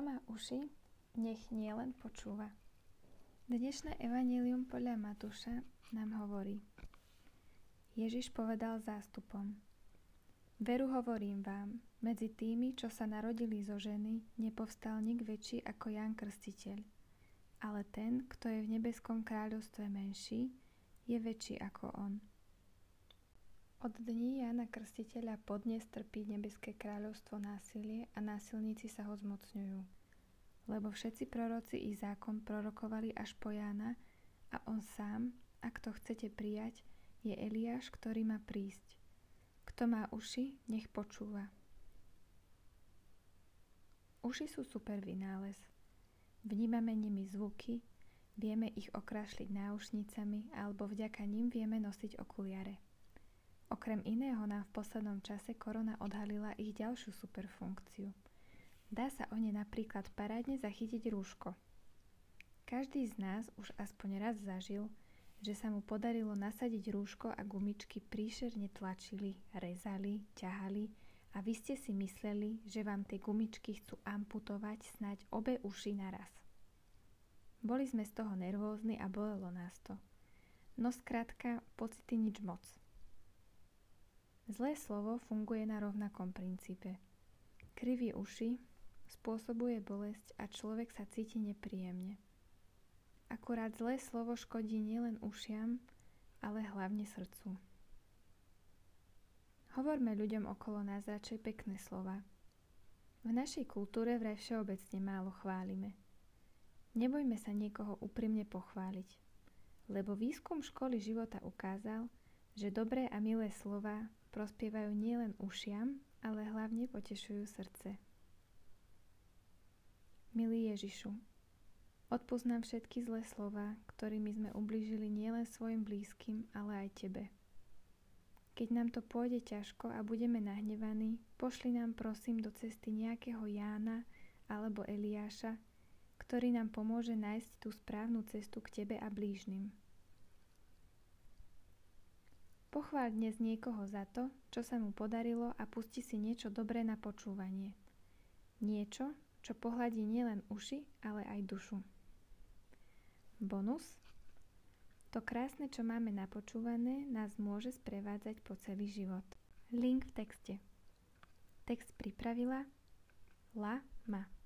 Kto má uši, nech nielen počúva. Dnešné evanílium podľa Matúša nám hovorí Ježiš povedal zástupom Veru hovorím vám, medzi tými, čo sa narodili zo ženy, nepovstal nik väčší ako Jan Krstiteľ. Ale ten, kto je v nebeskom kráľovstve menší, je väčší ako on. Od dní Jana Krstiteľa podnes trpí nebeské kráľovstvo násilie a násilníci sa ho zmocňujú. Lebo všetci proroci i zákon prorokovali až po Jána a on sám, ak to chcete prijať, je Eliáš, ktorý má prísť. Kto má uši, nech počúva. Uši sú super vynález. Vnímame nimi zvuky, vieme ich okrášliť náušnicami alebo vďaka nim vieme nosiť okuliare. Okrem iného nám v poslednom čase korona odhalila ich ďalšiu superfunkciu. Dá sa o ne napríklad parádne zachytiť rúško. Každý z nás už aspoň raz zažil, že sa mu podarilo nasadiť rúško a gumičky príšerne tlačili, rezali, ťahali a vy ste si mysleli, že vám tie gumičky chcú amputovať snáď obe uši naraz. Boli sme z toho nervózni a bolelo nás to. No skrátka, pocity nič moc. Zlé slovo funguje na rovnakom princípe. Krivý uši spôsobuje bolesť a človek sa cíti nepríjemne. Akurát zlé slovo škodí nielen ušiam, ale hlavne srdcu. Hovorme ľuďom okolo nás radšej pekné slova. V našej kultúre vraj všeobecne málo chválime. Nebojme sa niekoho úprimne pochváliť, lebo výskum školy života ukázal, že dobré a milé slova prospievajú nielen ušiam, ale hlavne potešujú srdce. Milý Ježišu, odpúsť nám všetky zlé slova, ktorými sme ublížili nielen svojim blízkym, ale aj Tebe. Keď nám to pôjde ťažko a budeme nahnevaní, pošli nám prosím do cesty nejakého Jána alebo Eliáša, ktorý nám pomôže nájsť tú správnu cestu k Tebe a blížnym. Pochvál dnes niekoho za to, čo sa mu podarilo a pusti si niečo dobré na počúvanie. Niečo, čo pohľadí nielen uši, ale aj dušu. Bonus. To krásne, čo máme napočúvané, nás môže sprevádzať po celý život. Link v texte. Text pripravila La Ma.